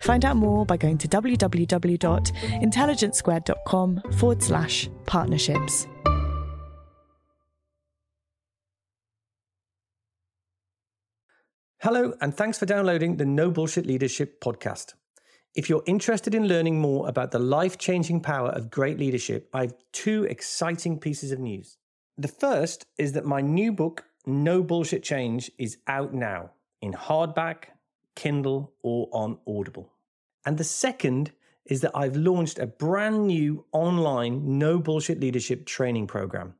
Find out more by going to www.intelligencesquared.com forward slash partnerships. Hello, and thanks for downloading the No Bullshit Leadership podcast. If you're interested in learning more about the life changing power of great leadership, I have two exciting pieces of news. The first is that my new book, No Bullshit Change, is out now in hardback, Kindle, or on Audible. And the second is that I've launched a brand new online no bullshit leadership training program.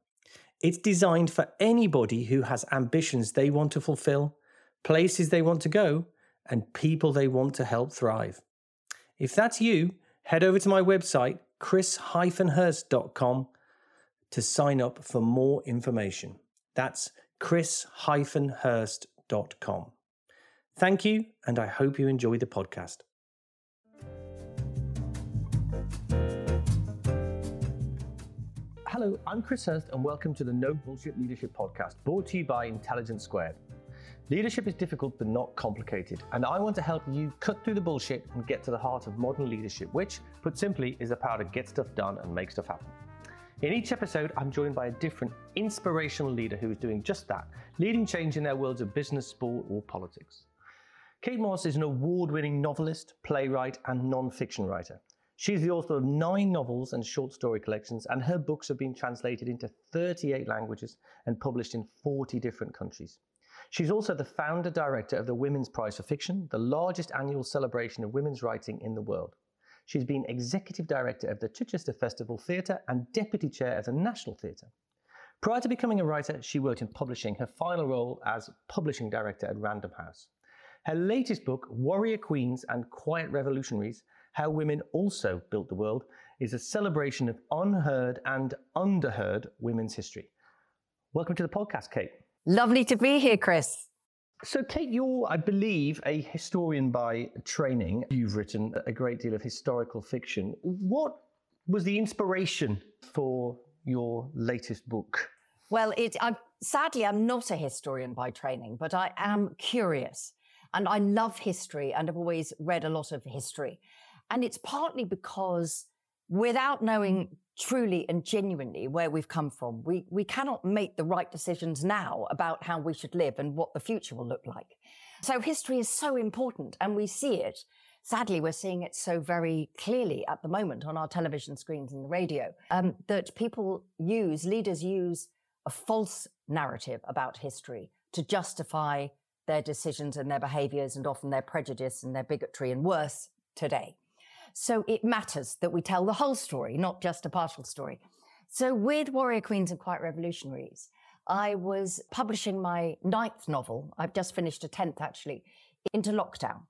It's designed for anybody who has ambitions they want to fulfill, places they want to go, and people they want to help thrive. If that's you, head over to my website, chris-hirst.com to sign up for more information. That's chris-hirst.com. Thank you, and I hope you enjoy the podcast. Hello, I'm Chris Hirst, and welcome to the No Bullshit Leadership Podcast, brought to you by Intelligence Squared. Leadership is difficult but not complicated, and I want to help you cut through the bullshit and get to the heart of modern leadership, which, put simply, is the power to get stuff done and make stuff happen. In each episode, I'm joined by a different inspirational leader who is doing just that, leading change in their worlds of business, sport, or politics. Kate Mosse is an award winning novelist, playwright, and non fiction writer. She's the author of nine novels and short story collections, and her books have been translated into 38 languages and published in 40 different countries. She's also the founder director of the Women's Prize for Fiction, the largest annual celebration of women's writing in the world. She's been executive director of the Chichester Festival Theatre and deputy chair of the National Theatre. Prior to becoming a writer, she worked in publishing, her final role as publishing director at Random House. Her latest book, Warrior Queens and Quiet Revolutionaries, how Women Also Built the World is a celebration of unheard and underheard women's history. Welcome to the podcast, Kate. Lovely to be here, Chris. So, Kate, you're, I believe, a historian by training. You've written a great deal of historical fiction. What was the inspiration for your latest book? Well, it, I'm, sadly, I'm not a historian by training, but I am curious. And I love history and I've always read a lot of history. And it's partly because without knowing truly and genuinely where we've come from, we, we cannot make the right decisions now about how we should live and what the future will look like. So history is so important and we see it. Sadly, we're seeing it so very clearly at the moment on our television screens and the radio um, that people use, leaders use a false narrative about history to justify their decisions and their behaviors and often their prejudice and their bigotry and worse today. So it matters that we tell the whole story, not just a partial story. So with Warrior Queens and Quiet Revolutionaries, I was publishing my ninth novel. I've just finished a tenth actually into lockdown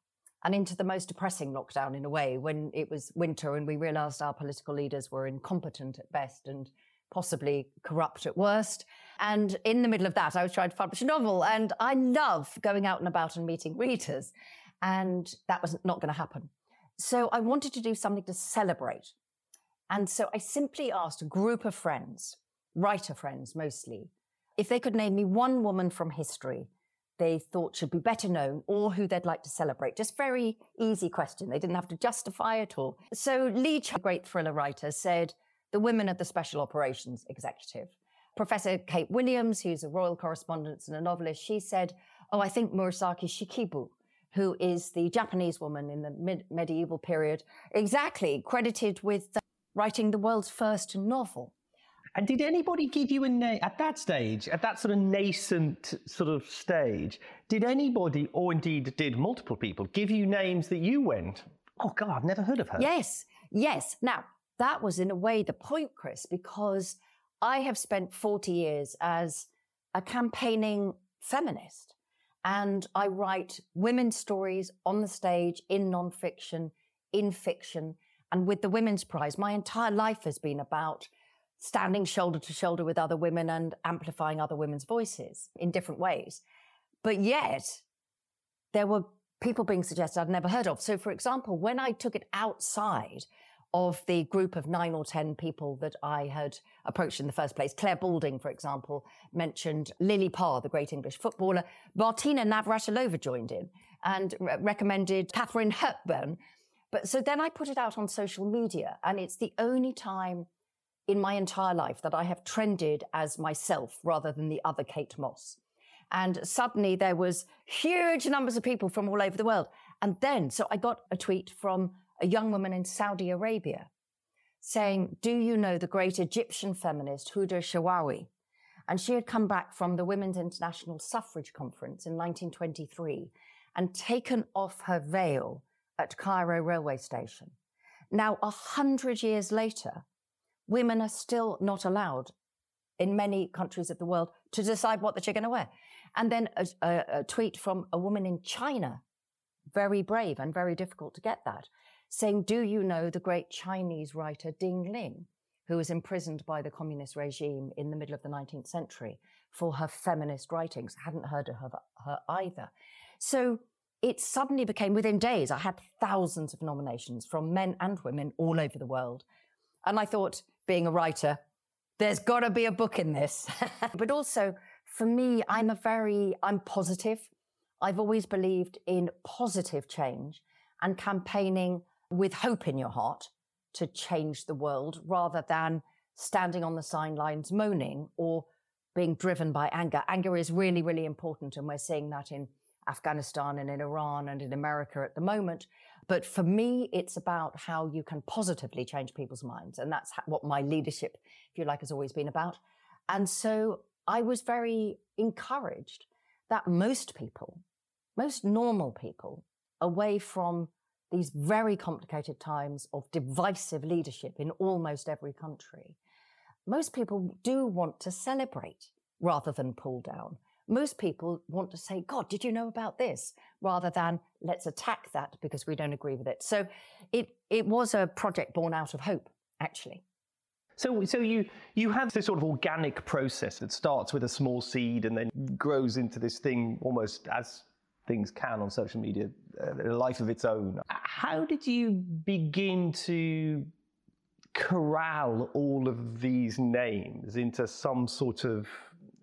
and into the most depressing lockdown in a way when it was winter and we realized our political leaders were incompetent at best and possibly corrupt at worst. And in the middle of that, I was trying to publish a novel and I love going out and about and meeting readers. And that was not going to happen. So I wanted to do something to celebrate. And so I simply asked a group of friends, writer friends mostly, if they could name me one woman from history they thought should be better known or who they'd like to celebrate. Just very easy question. They didn't have to justify it all. So Lee, a great thriller writer, said the women of the Special Operations Executive. Professor Kate Williams, who's a royal correspondent and a novelist, she said, oh, I think Murasaki Shikibu, who is the Japanese woman in the mid- medieval period, exactly credited with writing the world's first novel. And did anybody give you a name at that stage, at that sort of nascent sort of stage? Did anybody, or indeed did multiple people, give you names that you went, oh God, I've never heard of her? Yes, yes. Now, that was in a way the point, Chris, because I have spent 40 years as a campaigning feminist. And I write women's stories on the stage, in nonfiction, in fiction. And with the Women's Prize, my entire life has been about standing shoulder to shoulder with other women and amplifying other women's voices in different ways. But yet, there were people being suggested I'd never heard of. So, for example, when I took it outside of the group of nine or 10 people that I had approached in the first place, Clare Balding, for example, mentioned Lily Parr, the great English footballer. Martina Navratilova joined in and re- recommended Katharine Hepburn. But so then I put it out on social media, and it's the only time in my entire life that I have trended as myself rather than the other Kate Moss. And suddenly there was huge numbers of people from all over the world. And then, so I got a tweet from a young woman in Saudi Arabia saying, do you know the great Egyptian feminist Huda Sha'arawi? And she had come back from the Women's International Suffrage Conference in 1923 and taken off her veil at Cairo railway station. Now, a hundred years later, women are still not allowed in many countries of the world to decide what they're going to wear. And then a, a, a, tweet from a woman in China, very brave and very difficult to get that, saying, Do you know the great Chinese writer Ding Ling, who was imprisoned by the communist regime in the middle of the 19th century for her feminist writings? I hadn't heard of her, her either. So it suddenly became within days, I had thousands of nominations from men and women all over the world. And I thought, being a writer, there's got to be a book in this. but also, for me, I'm a very, I'm positive. I've always believed in positive change and campaigning with hope in your heart to change the world rather than standing on the sidelines moaning or being driven by anger. Anger is really, really important. And we're seeing that in Afghanistan and in Iran and in America at the moment. But for me, it's about how you can positively change people's minds. And that's what my leadership, if you like, has always been about. And so I was very encouraged that most people, most normal people, away from these very complicated times of divisive leadership in almost every country, most people do want to celebrate rather than pull down most people want to say, God, did you know about this? Rather than let's attack that because we don't agree with it. So it, it was a project born out of hope, actually. So, so you you have this sort of organic process that starts with a small seed and then grows into this thing almost as things can on social media, uh, a life of its own. How did you begin to corral all of these names into some sort of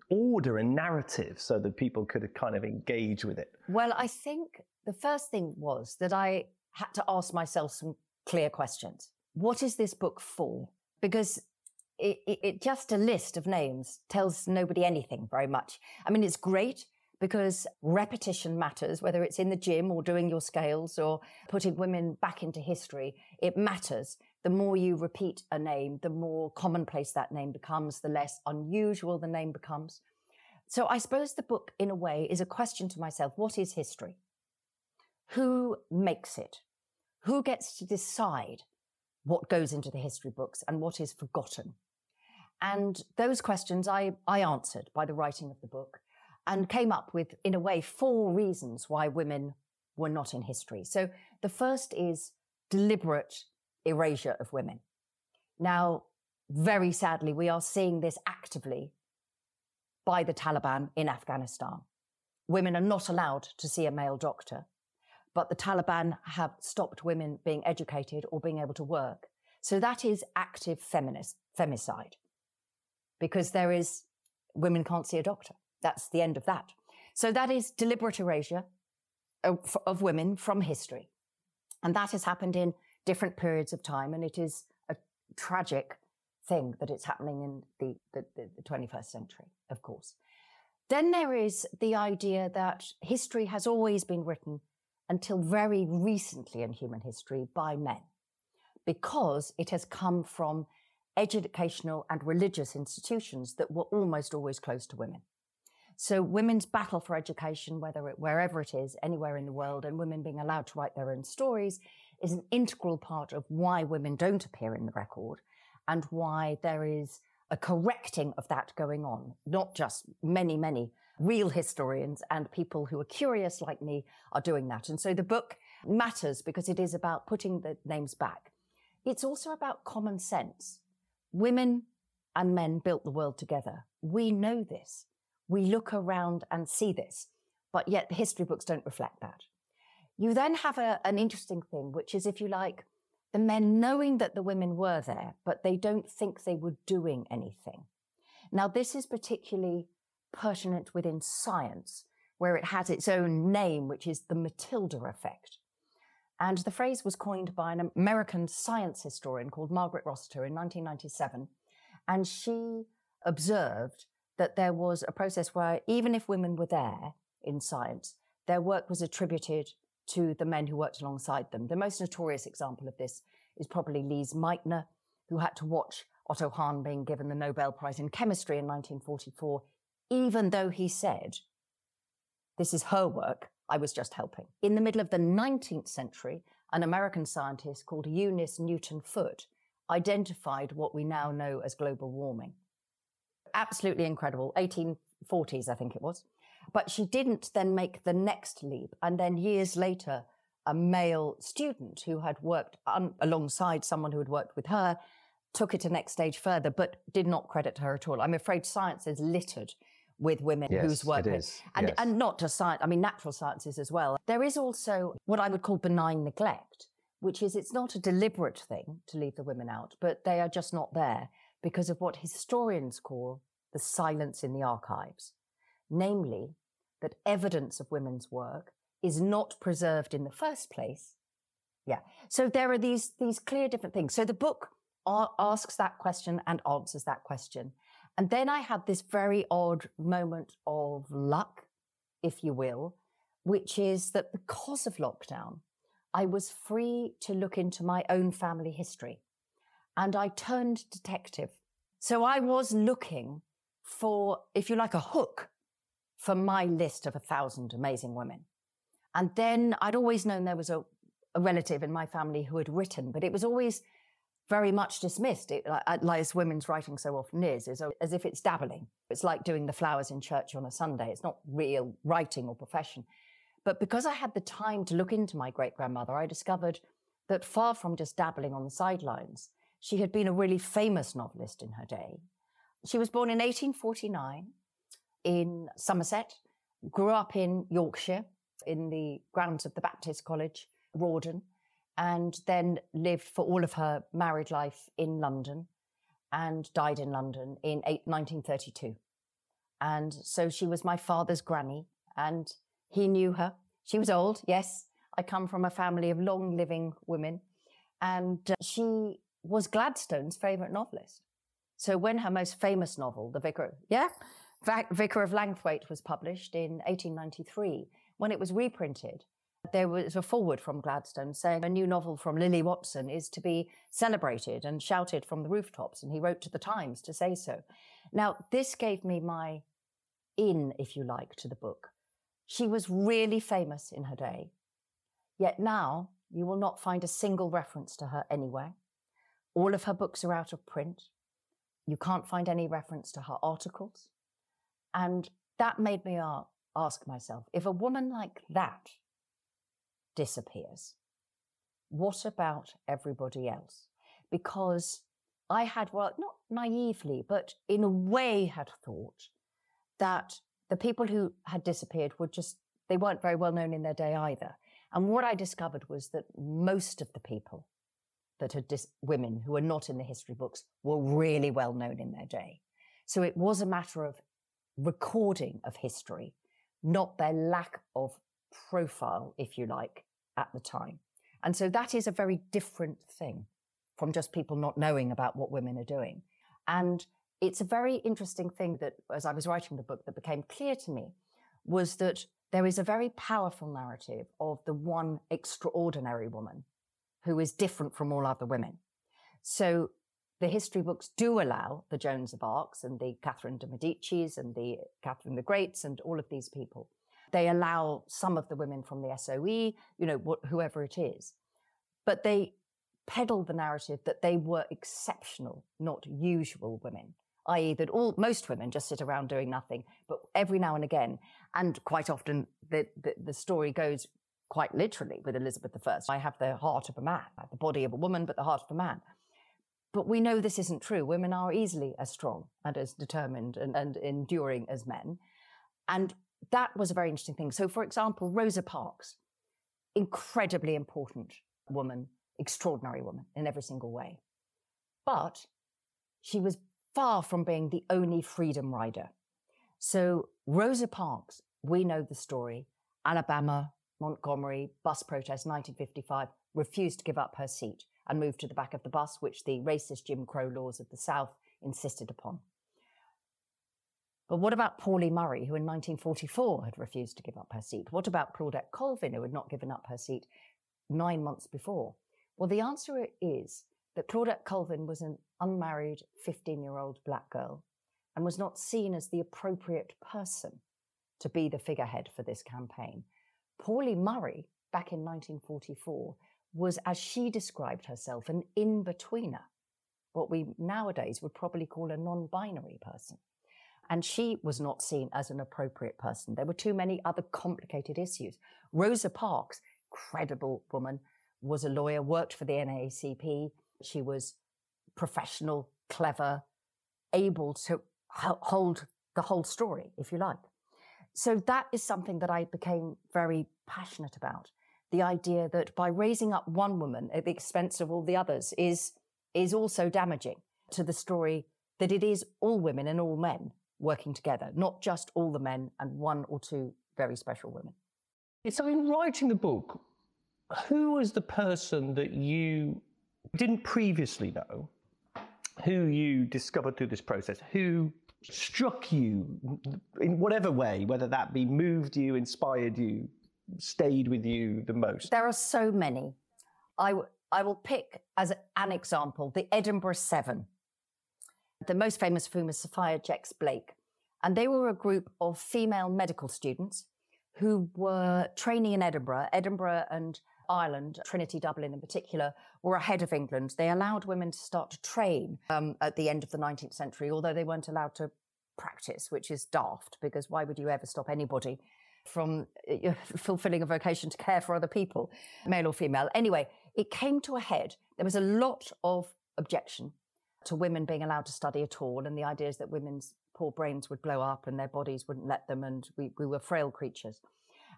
order and narrative so that people could kind of engage with it? Well, I think the first thing was that I had to ask myself some clear questions. What is this book for? Because it, it, it, just a list of names tells nobody anything very much. I mean, it's great because repetition matters, whether it's in the gym or doing your scales or putting women back into history, it matters the more you repeat a name, the more commonplace that name becomes, the less unusual the name becomes. So I suppose the book, in a way, is a question to myself what is history? Who makes it? Who gets to decide what goes into the history books and what is forgotten? And those questions I, I answered by the writing of the book and came up with, in a way, four reasons why women were not in history. So the first is deliberate erasure of women. Now, very sadly, we are seeing this actively by the Taliban in Afghanistan. Women are not allowed to see a male doctor. but the Taliban have stopped women being educated or being able to work. So that is active feminist, femicide because there is women can't see a doctor. That's the end of that. So that is deliberate erasure of, of women from history. And that has happened in different periods of time. And it is a tragic thing that it's happening in the, the, the 21st century, of course. Then there is the idea that history has always been written until very recently in human history by men, because it has come from educational and religious institutions that were almost always closed to women. So women's battle for education, whether it, wherever it is, anywhere in the world, and women being allowed to write their own stories is an integral part of why women don't appear in the record and why there is a correcting of that going on. Not just many, many real historians and people who are curious like me are doing that. And so the book matters because it is about putting the names back. It's also about common sense. Women and men built the world together. We know this. We look around and see this, but yet the history books don't reflect that. You then have a, an interesting thing, which is, if you like, the men knowing that the women were there, but they don't think they were doing anything. Now, this is particularly pertinent within science, where it has its own name, which is the Matilda effect. And the phrase was coined by an American science historian called Margaret Rossiter in 1997. And she observed that there was a process where even if women were there in science, their work was attributed to the men who worked alongside them. The most notorious example of this is probably Lise Meitner, who had to watch Otto Hahn being given the Nobel Prize in Chemistry in 1944, even though he said, This is her work, I was just helping. In the middle of the 19th century, an American scientist called Eunice Newton Foote identified what we now know as global warming. Absolutely incredible. 1840s, I think it was. But she didn't then make the next leap. And then years later, a male student who had worked un- alongside someone who had worked with her took it a next stage further, but did not credit her at all. I'm afraid science is littered with women yes, whose work is. And, yes. and not just science, I mean, natural sciences as well. There is also what I would call benign neglect, which is it's not a deliberate thing to leave the women out, but they are just not there because of what historians call the silence in the archives. Namely, that evidence of women's work is not preserved in the first place. Yeah. So there are these, these clear different things. So the book asks that question and answers that question. And then I had this very odd moment of luck, if you will, which is that because of lockdown, I was free to look into my own family history and I turned detective. So I was looking for, if you like, a hook for my list of a thousand amazing women. And then I'd always known there was a, a relative in my family who had written, but it was always very much dismissed. It, like, as women's writing so often is, is as if it's dabbling. It's like doing the flowers in church on a Sunday. It's not real writing or profession. But because I had the time to look into my great grandmother, I discovered that far from just dabbling on the sidelines, she had been a really famous novelist in her day. She was born in 1849 in Somerset, grew up in Yorkshire in the grounds of the Baptist College, Rawdon, and then lived for all of her married life in London and died in London in 1932. And so she was my father's granny, and he knew her. She was old, yes. I come from a family of long living women, and uh, she was Gladstone's favourite novelist. So when her most famous novel, The Vicar, yeah, Vicar of Langthwaite was published in 1893. When it was reprinted, there was a foreword from Gladstone saying a new novel from Lily Watson is to be celebrated and shouted from the rooftops. And he wrote to the Times to say so. Now, this gave me my in, if you like, to the book. She was really famous in her day. Yet now you will not find a single reference to her anywhere. All of her books are out of print. You can't find any reference to her articles. And that made me ask myself if a woman like that disappears, what about everybody else? Because I had, well, not naively, but in a way had thought that the people who had disappeared were just, they weren't very well known in their day either. And what I discovered was that most of the people that had dis- women who are not in the history books were really well known in their day. So it was a matter of recording of history, not their lack of profile, if you like, at the time. And so that is a very different thing from just people not knowing about what women are doing. And it's a very interesting thing that, as I was writing the book, that became clear to me was that there is a very powerful narrative of the one extraordinary woman who is different from all other women. So the history books do allow the Joans of Arcs and the Catherine de Medicis and the Catherine the Greats and all of these people. They allow some of the women from the SOE, you know, wh- whoever it is. But they peddle the narrative that they were exceptional, not usual women, i.e., that all most women just sit around doing nothing. But every now and again, and quite often, the, the, the story goes quite literally with Elizabeth I. I have the heart of a man, the body of a woman, but the heart of a man. But we know this isn't true. Women are easily as strong and as determined and, and enduring as men. And that was a very interesting thing. So, for example, Rosa Parks, incredibly important woman, extraordinary woman in every single way. But she was far from being the only freedom rider. So, Rosa Parks, we know the story Alabama, Montgomery, bus protest 1955, refused to give up her seat and moved to the back of the bus, which the racist Jim Crow laws of the South insisted upon. But what about Pauli Murray, who in 1944 had refused to give up her seat? What about Claudette Colvin, who had not given up her seat nine months before? Well, the answer is that Claudette Colvin was an unmarried 15 year old black girl and was not seen as the appropriate person to be the figurehead for this campaign. Pauli Murray, back in 1944, was, as she described herself, an in betweener, what we nowadays would probably call a non binary person. And she was not seen as an appropriate person. There were too many other complicated issues. Rosa Parks, credible woman, was a lawyer, worked for the NAACP. She was professional, clever, able to hold the whole story, if you like. So that is something that I became very passionate about. The idea that by raising up one woman at the expense of all the others is, is also damaging to the story that it is all women and all men working together, not just all the men and one or two very special women. So, in writing the book, who was the person that you didn't previously know, who you discovered through this process, who struck you in whatever way, whether that be moved you, inspired you, stayed with you the most? There are so many. I, w- I will pick as an example the Edinburgh Seven. The most famous of whom is Sophia Jex Blake. And they were a group of female medical students who were training in Edinburgh. Edinburgh and Ireland, Trinity Dublin in particular, were ahead of England. They allowed women to start to train um, at the end of the 19th century, although they weren't allowed to practice, which is daft because why would you ever stop anybody from uh, fulfilling a vocation to care for other people, male or female? Anyway, it came to a head. There was a lot of objection to women being allowed to study at all, and the idea is that women's poor brains would blow up and their bodies wouldn't let them, and we, we were frail creatures.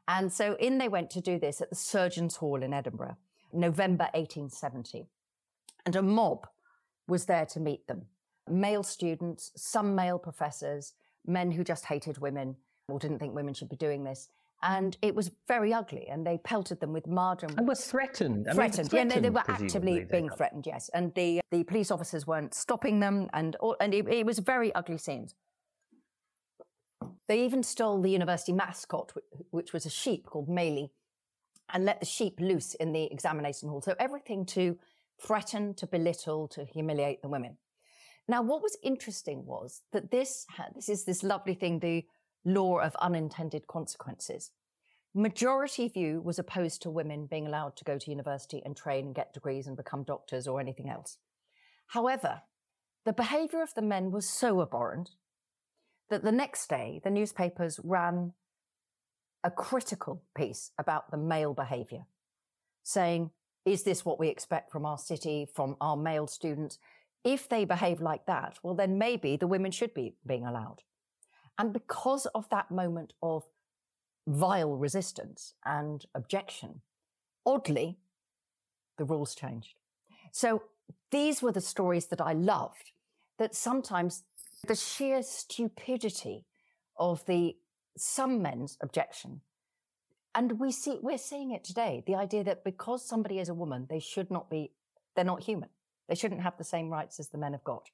And so in they went to do this at the Surgeons' Hall in Edinburgh, November 1870. And a mob was there to meet them male students, some male professors, men who just hated women or didn't think women should be doing this. And it was very ugly, and they pelted them with mud and, and were threatened. I threatened, mean, threatened yeah, they, they were actively being threatened. Yes, and the the police officers weren't stopping them, and and it, it was very ugly scenes. They even stole the university mascot, which was a sheep called Maylie, and let the sheep loose in the examination hall. So everything to threaten, to belittle, to humiliate the women. Now, what was interesting was that this, this is this lovely thing, the law of unintended consequences. Majority view was opposed to women being allowed to go to university and train and get degrees and become doctors or anything else. However, the behavior of the men was so abhorrent that the next day the newspapers ran a critical piece about the male behavior, saying, Is this what we expect from our city, from our male students? If they behave like that, well, then maybe the women should be being allowed. And because of that moment of vile resistance and objection, oddly, the rules changed. So these were the stories that I loved, that sometimes the sheer stupidity of the some men's objection. And we see we're seeing it today, the idea that because somebody is a woman, they should not be they're not human. They shouldn't have the same rights as the men have got.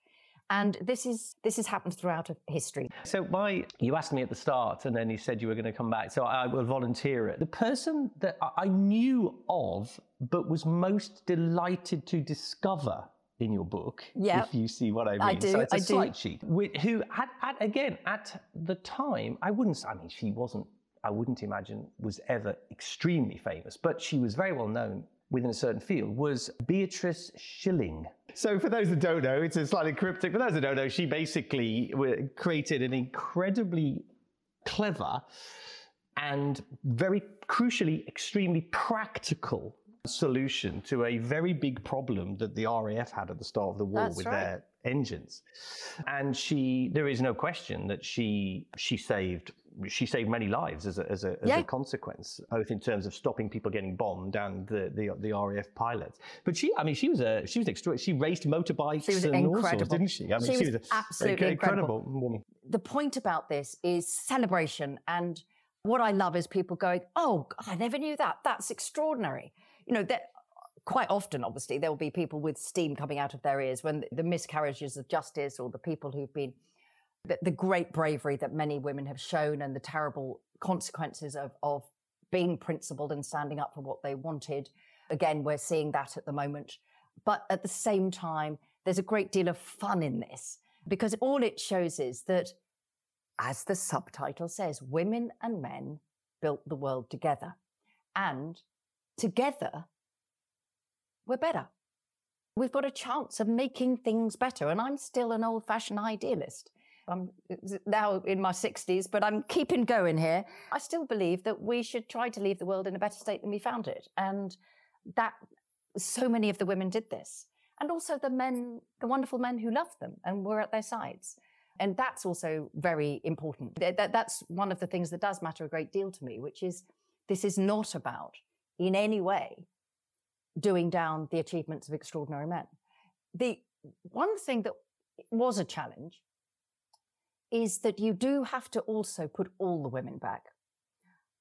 And this is this has happened throughout history. So my you asked me at the start, and then you said you were going to come back. So I will volunteer it. The person that I knew of, but was most delighted to discover in your book, yeah. if you see what I mean. I do. So it's a I slight do. sheet. Who, at, at, again, at the time, I wouldn't. I mean, she wasn't. I wouldn't imagine was ever extremely famous, but she was very well known within a certain field. Was Beatrice Shilling. So, for those that don't know, it's a slightly cryptic. For those that don't know, she basically created an incredibly clever and very crucially, extremely practical solution to a very big problem that the RAF had at the start of the war That's with right. their engines. And she, there is no question that she she saved she saved many lives as a, as a, as Yeah. a consequence, both in terms of stopping people getting bombed and the, the, the RAF pilots. But she, I mean, she was a she was extra. She raced motorbikes She was and all sorts, didn't she? I mean, She was a- absolutely a- incredible. woman. the point about this is celebration. And what I love is people going, Oh, I never knew that. That's extraordinary. You know, that quite often, obviously, there will be people with steam coming out of their ears when the miscarriages of justice or the people who've been the, the great bravery that many women have shown and the terrible consequences of, of being principled and standing up for what they wanted. Again, we're seeing that at the moment. But at the same time, there's a great deal of fun in this because all it shows is that, as the subtitle says, women and men built the world together. And together, we're better. We've got a chance of making things better. And I'm still an old fashioned idealist. I'm now in my 60s, but I'm keeping going here. I still believe that we should try to leave the world in a better state than we found it. And that so many of the women did this. And also the men, the wonderful men who loved them and were at their sides. And that's also very important. That, that- that's one of the things that does matter a great deal to me, which is this is not about in any way doing down the achievements of extraordinary men. The one thing that was a challenge is that you do have to also put all the women back.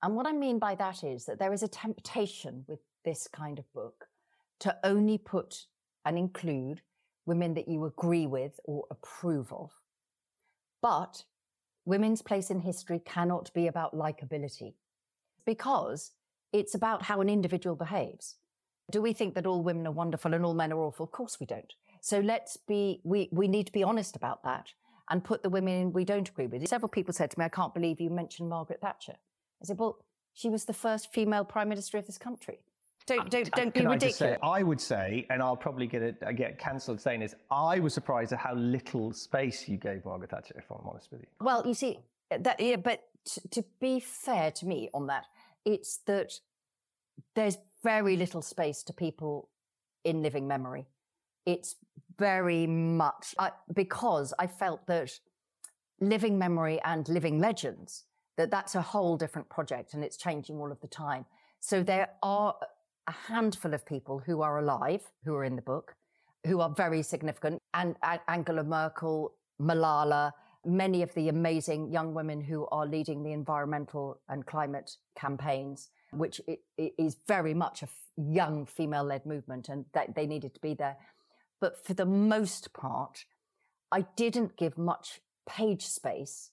And what I mean by that is that there is a temptation with this kind of book to only put and include women that you agree with or approve of. But women's place in history cannot be about likability because it's about how an individual behaves. Do we think that all women are wonderful and all men are awful? Of course we don't. So let's be, we, we need to be honest about that and put the women in we don't agree with. Several people said to me, I can't believe you mentioned Margaret Thatcher. I said, well, she was the first female prime minister of this country. Don't, uh, don't, don't be Can I ridiculous. say, I would say, and I'll probably get it, get cancelled saying this. I was surprised at how little space you gave Margaret Thatcher. If I'm honest with you. Well, you see, that yeah, but t- to be fair to me on that, it's that there's very little space to people in living memory. It's very much I, because I felt that living memory and living legends that that's a whole different project and it's changing all of the time. So there are a handful of people who are alive who are in the book who are very significant and, and Angela Merkel, Malala, many of the amazing young women who are leading the environmental and climate campaigns, which is very much a young female led movement and that they needed to be there. But for the most part, I didn't give much page space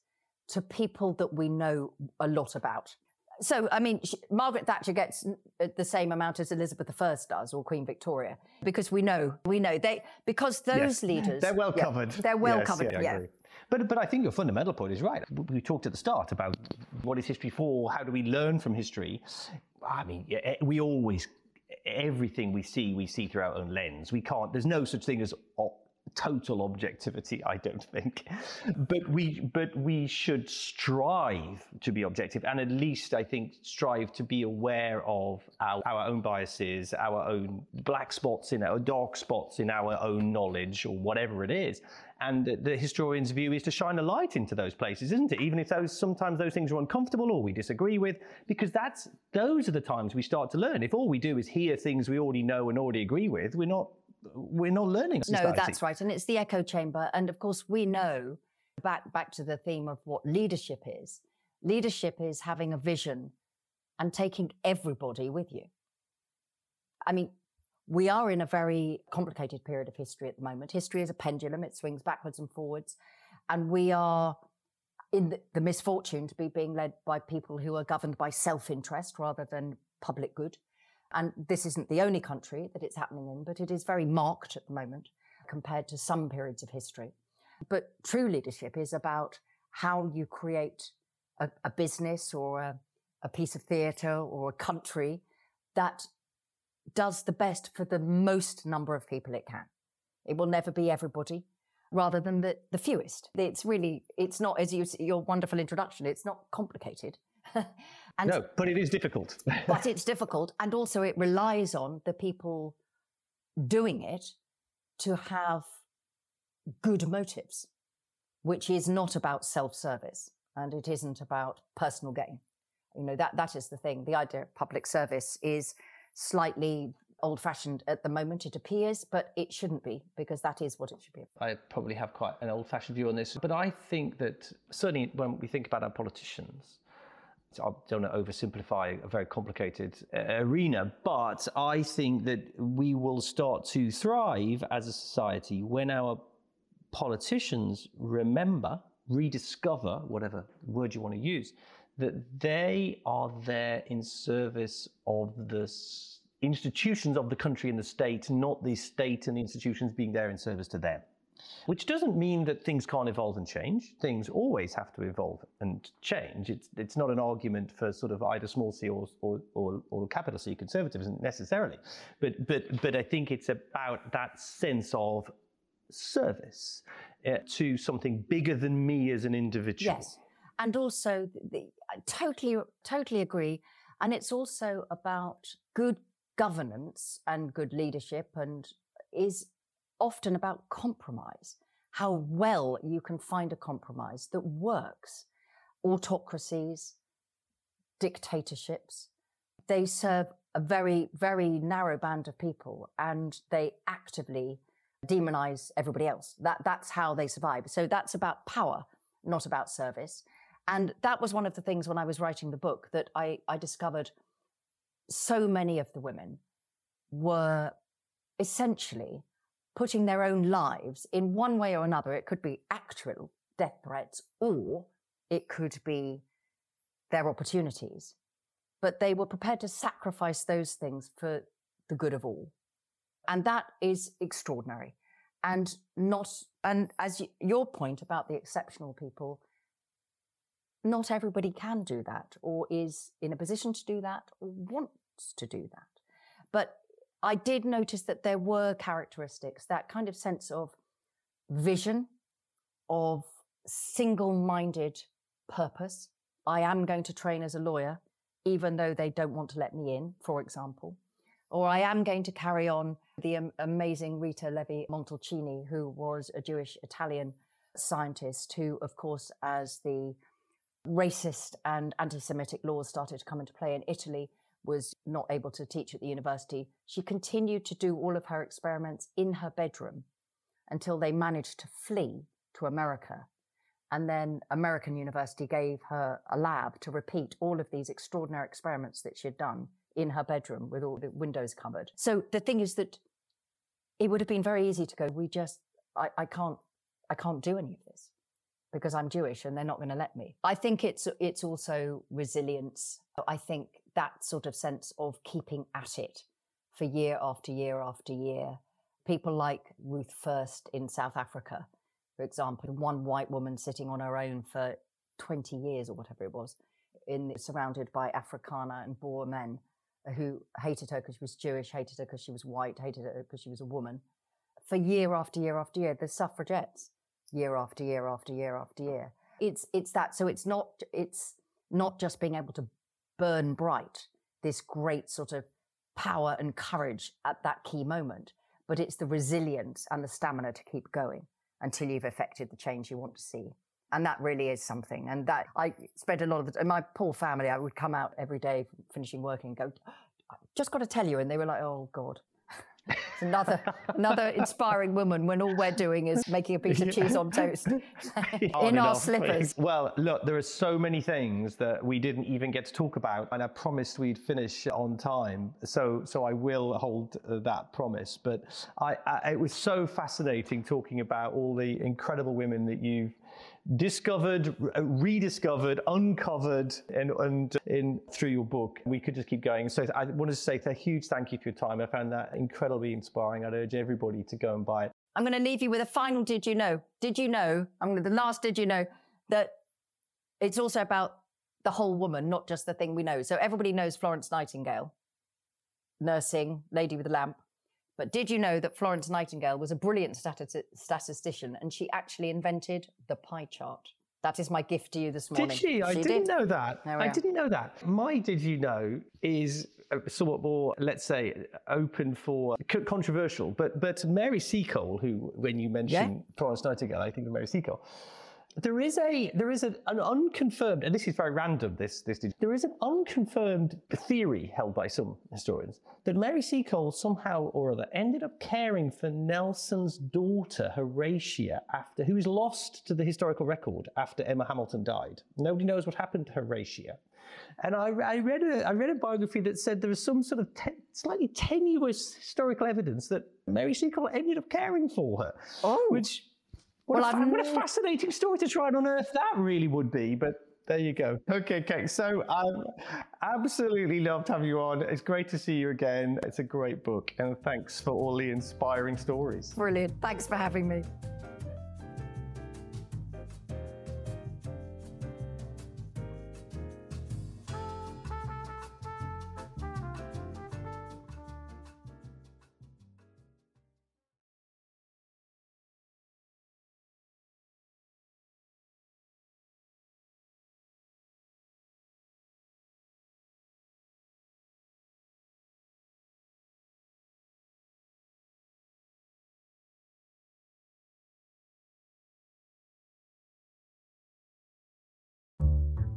to people that we know a lot about. So, I mean, sh Margaret Thatcher gets uh, the same amount as Elizabeth I does or Queen Victoria because we know, we know they, because those Yes. leaders. They're well yeah, covered. They're well Yes, covered, I yeah. But, but I think your fundamental point is right. We talked at the start about what is history for? How do we learn from history? I mean, eh, we always, everything we see, we see through our own lens. We can't, there's no such thing as total objectivity i don't think but we but we should strive to be objective and at least i think strive to be aware of our, our own biases our own black spots in our dark spots in our own knowledge or whatever it is and the, historian's view is to shine a light into those places isn't it even if those sometimes those things are uncomfortable or we disagree with because that's those are the times we start to learn if all we do is hear things we already know and already agree with we're not we're not learning. No, that's right, and it's the echo chamber. And of course, we know back back to the theme of what leadership is. Leadership is having a vision and taking everybody with you. I mean, we are in a very complicated period of history at the moment. History is a pendulum; it swings backwards and forwards, and we are in the, the misfortune to be being led by people who are governed by self-interest rather than public good. And this isn't the only country that it's happening in, but it is very marked at the moment compared to some periods of history. But true leadership is about how you create a, a business or a, a piece of theatre or a country that does the best for the most number of people it can. It will never be everybody rather than the, the fewest. It's really, it's not, as you, your wonderful introduction, it's not complicated. and, no, but it is difficult. but it's difficult. And also, it relies on the people doing it to have good motives, which is not about self service and it isn't about personal gain. You know, that, that is the thing. The idea of public service is slightly old fashioned at the moment, it appears, but it shouldn't be because that is what it should be. I probably have quite an old fashioned view on this, but I think that certainly when we think about our politicians, I don't want to oversimplify a very complicated uh, arena, but I think that we will start to thrive as a society when our politicians remember, rediscover, whatever word you want to use, that they are there in service of the institutions of the country and the state, not the state and the institutions being there in service to them. Which doesn't mean that things can't evolve and change. Things always have to evolve and change. It's, it's not an argument for sort of either small c or, or, or, or capital C conservatism necessarily. But, but, but I think it's about that sense of service uh, to something bigger than me as an individual. Yes. And also, the, I totally, totally agree. And it's also about good governance and good leadership and is often about compromise, how well you can find a compromise that works. Autocracies, dictatorships, they serve a very, very narrow band of people and they actively demonize everybody else. That, that's how they survive. So that's about power, not about service. And that was one of the things when I was writing the book that I, I discovered so many of the women were essentially putting their own lives in one way or another. It could be actual death threats or it could be their opportunities. But they were prepared to sacrifice those things for the good of all. And that is extraordinary. And not, and as your point about the exceptional people, not everybody can do that or is in a position to do that or wants to do that. But I did notice that there were characteristics, that kind of sense of vision, of single minded purpose. I am going to train as a lawyer, even though they don't want to let me in, for example. Or I am going to carry on the amazing Rita Levi Montalcini, who was a Jewish Italian scientist, who, of course, as the racist and anti Semitic laws started to come into play in Italy, was not able to teach at the university, she continued to do all of her experiments in her bedroom until they managed to flee to America. And then American University gave her a lab to repeat all of these extraordinary experiments that she had done in her bedroom with all the windows covered. So the thing is that it would have been very easy to go, we just, I, I can't, I can't do any of this because I'm Jewish and they're not going to let me. I think it's, it's also resilience. I think that sort of sense of keeping at it for year after year after year. People like Ruth First in South Africa, for example, one white woman sitting on her own for 20 years or whatever it was, in surrounded by Afrikaner and Boer men who hated her because she was Jewish, hated her because she was white, hated her because she was a woman, for year after year after year. The suffragettes, year after year after year after year. It's it's that. So it's not it's not just being able to burn bright this great sort of power and courage at that key moment, but it's the resilience and the stamina to keep going until you've effected the change you want to see. And that really is something. And that I spent a lot of the, my poor family, I would come out every day finishing work and go, just got to tell you. And they were like, oh God, it's another another inspiring woman when all we're doing is making a piece of cheese on toast in our slippers. Well, look, there are so many things that we didn't even get to talk about, and I promised we'd finish on time. So, so I will hold uh, that promise. But I, I, it was so fascinating talking about all the incredible women that you've discovered, rediscovered, uncovered, and, and uh, in through your book. We could just keep going. So I wanted to say a huge thank you for your time. I found that incredibly inspiring. I'd urge everybody to go and buy it. I'm going to leave you with a final did you know? Did you know? I'm going to the last did you know that it's also about the whole woman, not just the thing we know. So everybody knows Florence Nightingale, nursing, lady with a lamp. But did you know that Florence Nightingale was a brilliant statistician and she actually invented the pie chart? That is my gift to you this morning. Did she? I didn't did. know that. I are. didn't know that. My did you know is uh, somewhat more, let's say, open for controversial. But but Mary Seacole, who when you mention yeah. Florence Nightingale, I think of Mary Seacole. There is a there is a, an unconfirmed, and this is very random. This this there is an unconfirmed theory held by some historians that Mary Seacole somehow or other ended up caring for Nelson's daughter Horatia after who was lost to the historical record after Emma Hamilton died. Nobody knows what happened to Horatia. And I, I, read a, I read a biography that said there was some sort of te- slightly tenuous historical evidence that Mary Seacole ended up caring for her. Oh. Which what, well, a, what a fascinating story to try and unearth that really would be, but there you go. Okay, Kate. So I um, absolutely loved having you on. It's great to see you again. It's a great book, and thanks for all the inspiring stories. Brilliant. Thanks for having me.